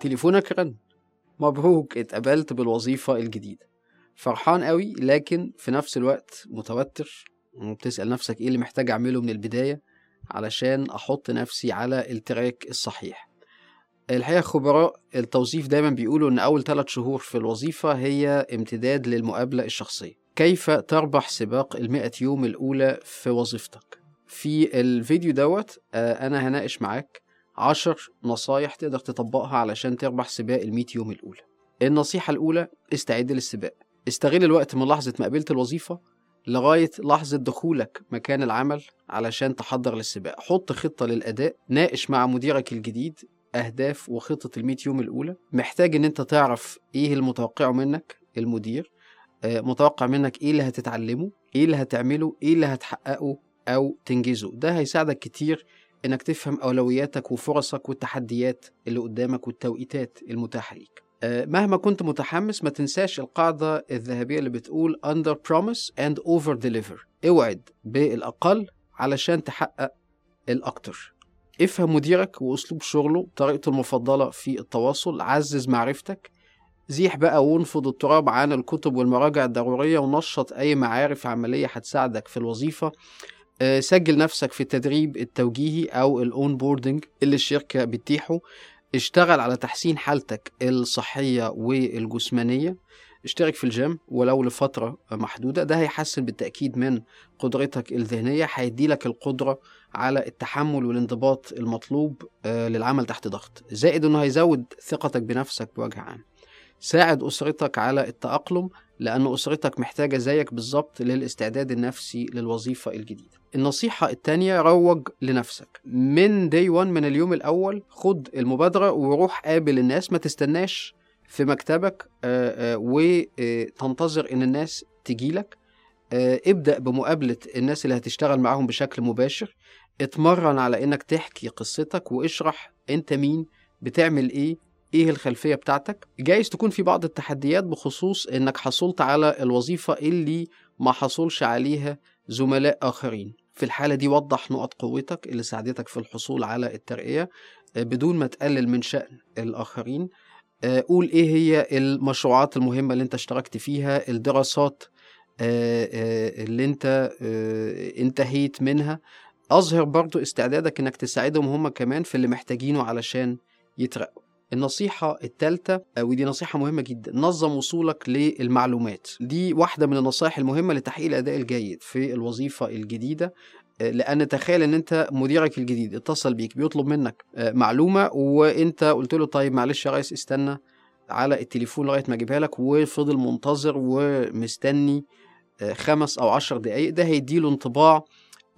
تليفونك رن مبروك اتقبلت بالوظيفة الجديدة. فرحان قوي لكن في نفس الوقت متوتر. وبتسأل نفسك إيه اللي محتاج أعمله من البداية علشان أحط نفسي على ال track الصحيح. الحقيقة خبراء التوظيف دايما بيقولوا إن أول ثلاث شهور في الوظيفة هي امتداد للمقابلة الشخصية. كيف تربح سباق المئة يوم الأولى في وظيفتك؟ في الفيديو دوت آه، أنا هناقش معاك عشر نصايح تقدر تطبقها علشان تربح سباق المئة يوم الأولى. النصيحة الأولى استعد للسباق. استغل الوقت من لحظة ما قبلت الوظيفة لغاية لحظة دخولك مكان العمل علشان تحضر للسباق. حط خطة للأداء ناقش مع مديرك الجديد أهداف وخطة الميت يوم الأولى. محتاج إن أنت تعرف إيه المتوقعه منك المدير آه، متوقع منك إيه اللي هتتعلمه إيه اللي هتعمله إيه اللي هتحققه أو تنجزه. ده هيساعدك كتير إنك تفهم أولوياتك وفرصك والتحديات اللي قدامك والتوقيتات المتاحة ليك. آه، مهما كنت متحمس ما تنساش القاعدة الذهبية اللي بتقول under promise and over deliver. اوعد بالأقل علشان تحقق الأكتر. افهم مديرك وأسلوب شغله طريقته المفضلة في التواصل عزز معرفتك زيح بقى وانفض التراب عن الكتب والمراجع الضرورية ونشط أي معارف عملية هتساعدك في الوظيفة. سجل نفسك في التدريب التوجيهي أو ال onboarding اللي الشركة بتتيحه. اشتغل على تحسين حالتك الصحية والجسمانية. اشترك في الجيم ولو لفترة محدودة. ده هيحسن بالتأكيد من قدرتك الذهنية هيديلك القدرة على التحمل والانضباط المطلوب آه، للعمل تحت ضغط. زائد إنه هيزود ثقتك بنفسك بوجه عام. ساعد أسرتك على التأقلم لأن أسرتك محتاجة زيك بالظبط للاستعداد النفسي للوظيفة الجديدة. النصيحة التانية روج لنفسك. من داي 1 من اليوم الأول خد المبادرة وروح قابل الناس. ما تستناش في مكتبك آه، آه، وتنتظر إن الناس تجيلك آه، ابدأ بمقابلة الناس اللي هتشتغل معاهم بشكل مباشر. اتمرن على إنك تحكي قصتك واشرح أنت مين بتعمل إيه إيه الخلفية بتاعتك؟ جايز تكون في بعض التحديات بخصوص إنك حصلت على الوظيفة اللي ما حصلش عليها زملاء آخرين. في الحالة دي وضح نقط قوتك اللي ساعدتك في الحصول على الترقية آه، بدون ما تقلل من شأن الآخرين. آه، قول إيه هي المشروعات المهمة اللي أنت اشتركت فيها الدراسات آه، اللي أنت انتهيت منها. أظهر برضو استعدادك إنك تساعدهم هم كمان في اللي محتاجينه علشان يترقوا. النصيحة الثالثة ودي نصيحة مهمة جدا. نظم وصولك للمعلومات. دي واحدة من النصائح المهمة لتحقيق الأداء الجيد في الوظيفة الجديدة لأن تخيل إن أنت مديرك الجديد اتصل بيك بيطلب منك معلومة وأنت قلت له طيب معلش يا ريس استنى على التليفون لغاية ما أجيبها لك وفضل منتظر ومستني خمس أو عشر دقايق. ده هيديله انطباع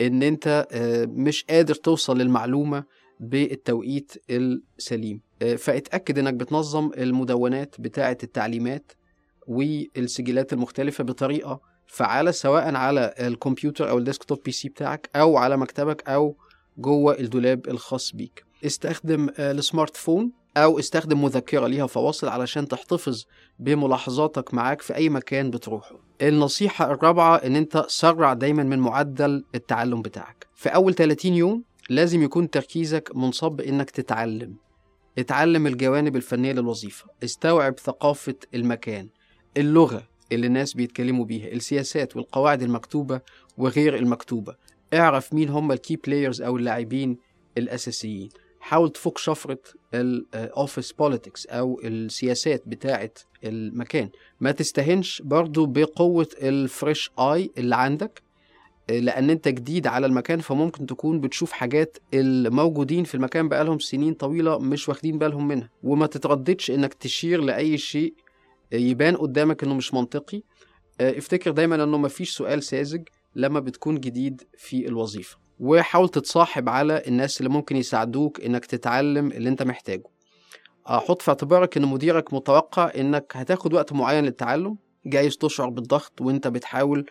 إن أنت مش قادر توصل للمعلومة بالتوقيت السليم. آه، فاتأكد إنك بتنظم المدونات بتاعة التعليمات والسجلات المختلفة بطريقة فعالة سواء على الكمبيوتر أو ال desktop PC بتاعك أو على مكتبك أو جوه الدولاب الخاص بيك. استخدم آه، ال smart phone أو استخدم مذكرة ليها فواصل علشان تحتفظ بملاحظاتك معاك في أي مكان بتروحه. النصيحة الرابعة إن أنت سرع دايما من معدل التعلم بتاعك. في أول 30 يوم لازم يكون تركيزك منصب إنك تتعلم. اتعلم الجوانب الفنية للوظيفة. استوعب ثقافة المكان اللغة اللي الناس بيتكلموا بيها السياسات والقواعد المكتوبة وغير المكتوبة. اعرف مين هم ال key players أو اللاعبين الأساسيين. حاول تفك شفرة ال office politics أو السياسات بتاعة المكان. ما تستهنش برضو بقوة الفريش اي اللي عندك. لأن أنت جديد على المكان فممكن تكون بتشوف حاجات الموجودين في المكان بقالهم سنين طويلة مش واخدين بالهم منها. وما تترددش إنك تشير لأي شيء يبان قدامك إنه مش منطقي. آه، افتكر دايما إنه مفيش سؤال ساذج لما بتكون جديد في الوظيفة. وحاول تتصاحب على الناس اللي ممكن يساعدوك إنك تتعلم اللي أنت محتاجه. حط في اعتبارك إن مديرك متوقع إنك هتاخد وقت معين للتعلم. جايز تشعر بالضغط وأنت بتحاول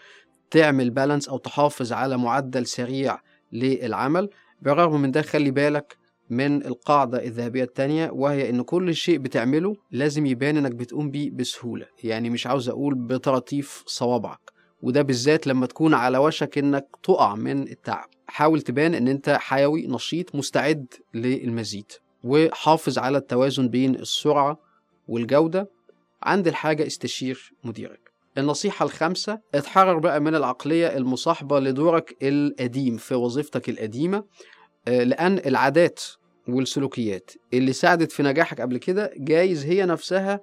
تعمل بالانس أو تحافظ على معدل سريع للعمل بالرغم من ده خلي بالك من القاعدة الذهبية التانية وهي إن كل شيء بتعمله لازم يبان إنك بتقوم بيه بسهولة. يعني مش عاوز أقول بطراطيف صوابعك وده بالذات لما تكون على وشك إنك تقع من التعب. حاول تبان إن أنت حيوي نشيط مستعد للمزيد وحافظ على التوازن بين السرعة والجودة. عند الحاجة استشير مديرك. النصيحة الخامسة اتحرر بقى من العقلية المصاحبة لدورك القديم في وظيفتك القديمة آه، لأن العادات والسلوكيات اللي ساعدت في نجاحك قبل كده جايز هي نفسها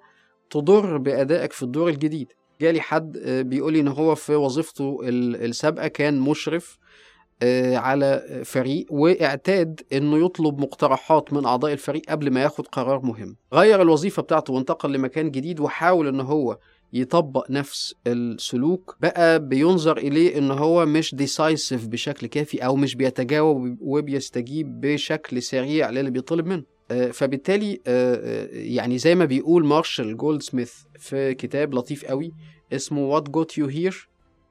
تضر بأدائك في الدور الجديد. جالي حد آه، بيقولي إن هو في وظيفته ال- السابقة كان مشرف آه، على فريق وإعتاد إنه يطلب مقترحات من أعضاء الفريق قبل ما ياخد قرار مهم. غير الوظيفة بتاعته وانتقل لمكان جديد وحاول إن هو يطبق نفس السلوك بقى بينظر إليه إن هو مش decisive بشكل كافي أو مش بيتجاوب وبيستجيب بشكل سريع للي بيطلب منه. آه، فبالتالي آه، آه، يعني زي ما بيقول مارشال جولد سميث في كتاب لطيف قوي اسمه What got you here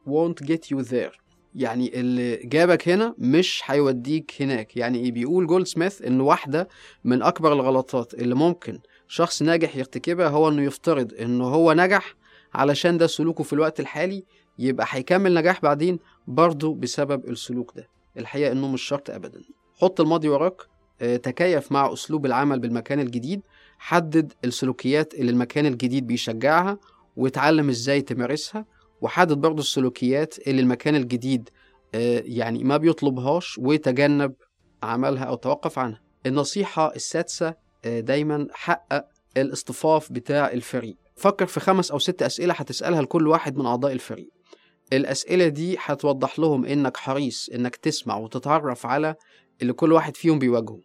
won't get you there. يعني اللي جابك هنا مش هيوديك هناك. يعني إيه؟ بيقول جولد سميث إن واحدة من أكبر الغلطات اللي ممكن شخص ناجح يرتكبها هو إنه يفترض إنه هو نجح علشان ده سلوكه في الوقت الحالي يبقى هيكمل نجاح بعدين برضه بسبب السلوك ده. الحقيقة إنه مش شرط ابدا. حط الماضي وراك آه، تكيف مع أسلوب العمل بالمكان الجديد حدد السلوكيات اللي المكان الجديد بيشجعها واتعلم إزاي تمارسها وحدد برضه السلوكيات اللي المكان الجديد آه، يعني ما بيطلبهاش وتجنب عملها أو توقف عنها. النصيحة السادسة آه، دايما حقق الاصطفاف بتاع الفريق. فكر في خمس أو ست أسئلة هتسألها لكل واحد من أعضاء الفريق. الأسئلة دي هتوضح لهم إنك حريص إنك تسمع وتتعرف على اللي كل واحد فيهم بيواجهه.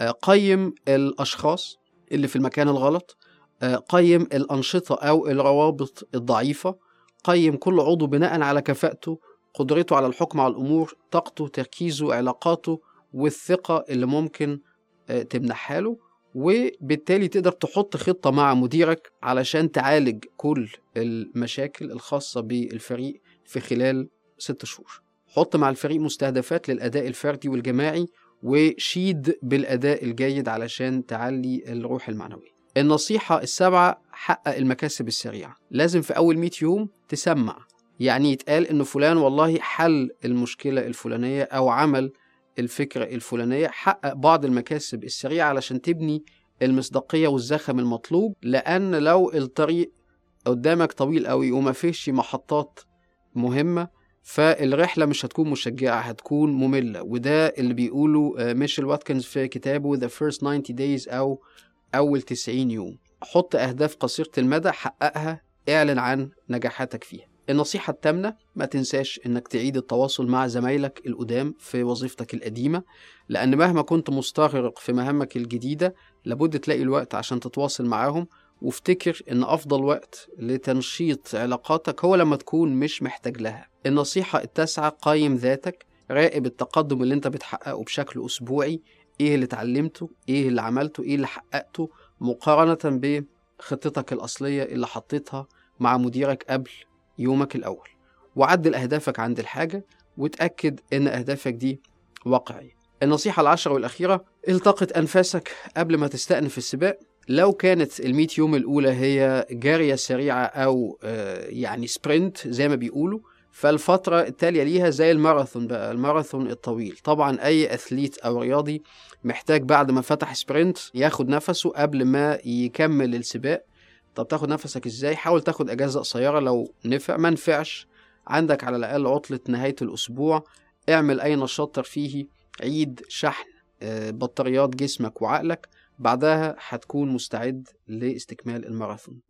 آه، قيم الأشخاص اللي في المكان الغلط. آه، قيم الأنشطة أو الروابط الضعيفة. قيم كل عضو بناء على كفاءته قدرته على الحكم على الأمور طاقته تركيزه علاقاته والثقة اللي ممكن آه، تمنحها له. وبالتالي تقدر تحط خطة مع مديرك علشان تعالج كل المشاكل الخاصة بالفريق في خلال ست شهور. حط مع الفريق مستهدفات للأداء الفردي والجماعي وشيد بالأداء الجيد علشان تعلي الروح المعنوية. النصيحة السابعة حقق المكاسب السريعة. لازم في أول 100 يوم تسمع. يعني يتقال إن فلان والله حل المشكلة الفلانية أو عمل الفكرة الفلانية حقق بعض المكاسب السريعة علشان تبني المصداقية والزخم المطلوب لأن لو الطريق قدامك طويل قوي وما فيش محطات مهمة فالرحلة مش هتكون مشجعة هتكون مملة. وده اللي بيقوله آه، ميشيل واتكنز في كتابه The First 90 Days أو أول 90 يوم. حط أهداف قصيرة المدى حققها اعلن عن نجاحاتك فيها. النصيحة التامنة ما تنساش إنك تعيد التواصل مع زمايلك القدام في وظيفتك القديمة لأن مهما كنت مستغرق في مهامك الجديدة لابد تلاقي الوقت عشان تتواصل معاهم وافتكر إن أفضل وقت لتنشيط علاقاتك هو لما تكون مش محتاج لها. النصيحة التاسعة قيم ذاتك راقب التقدم اللي أنت بتحققه بشكل أسبوعي إيه اللي اتعلمته إيه اللي عملته إيه اللي حققته مقارنة بخطتك الأصلية اللي حطيتها مع مديرك قبل يومك الأول. وعدل أهدافك عند الحاجة وتأكد إن أهدافك دي واقعية. النصيحة العشرة والأخيرة التقط أنفاسك قبل ما تستأنف السباق. لو كانت الميت يوم الأولى هي جرية سريعة أو آه، يعني sprint زي ما بيقولوا فالفترة التالية ليها زي الماراثون بقى الماراثون الطويل. طبعا أي athlete أو رياضي محتاج بعد ما فتح sprint ياخد نفسه قبل ما يكمل السباق. طب تاخد نفسك إزاي؟ حاول تاخد أجازة قصيرة لو نفع. ما نفعش. عندك على الأقل عطلة نهاية الأسبوع. اعمل أي نشاط ترفيهي. عيد شحن آه، بطاريات جسمك وعقلك. بعدها هتكون مستعد لاستكمال الماراثون.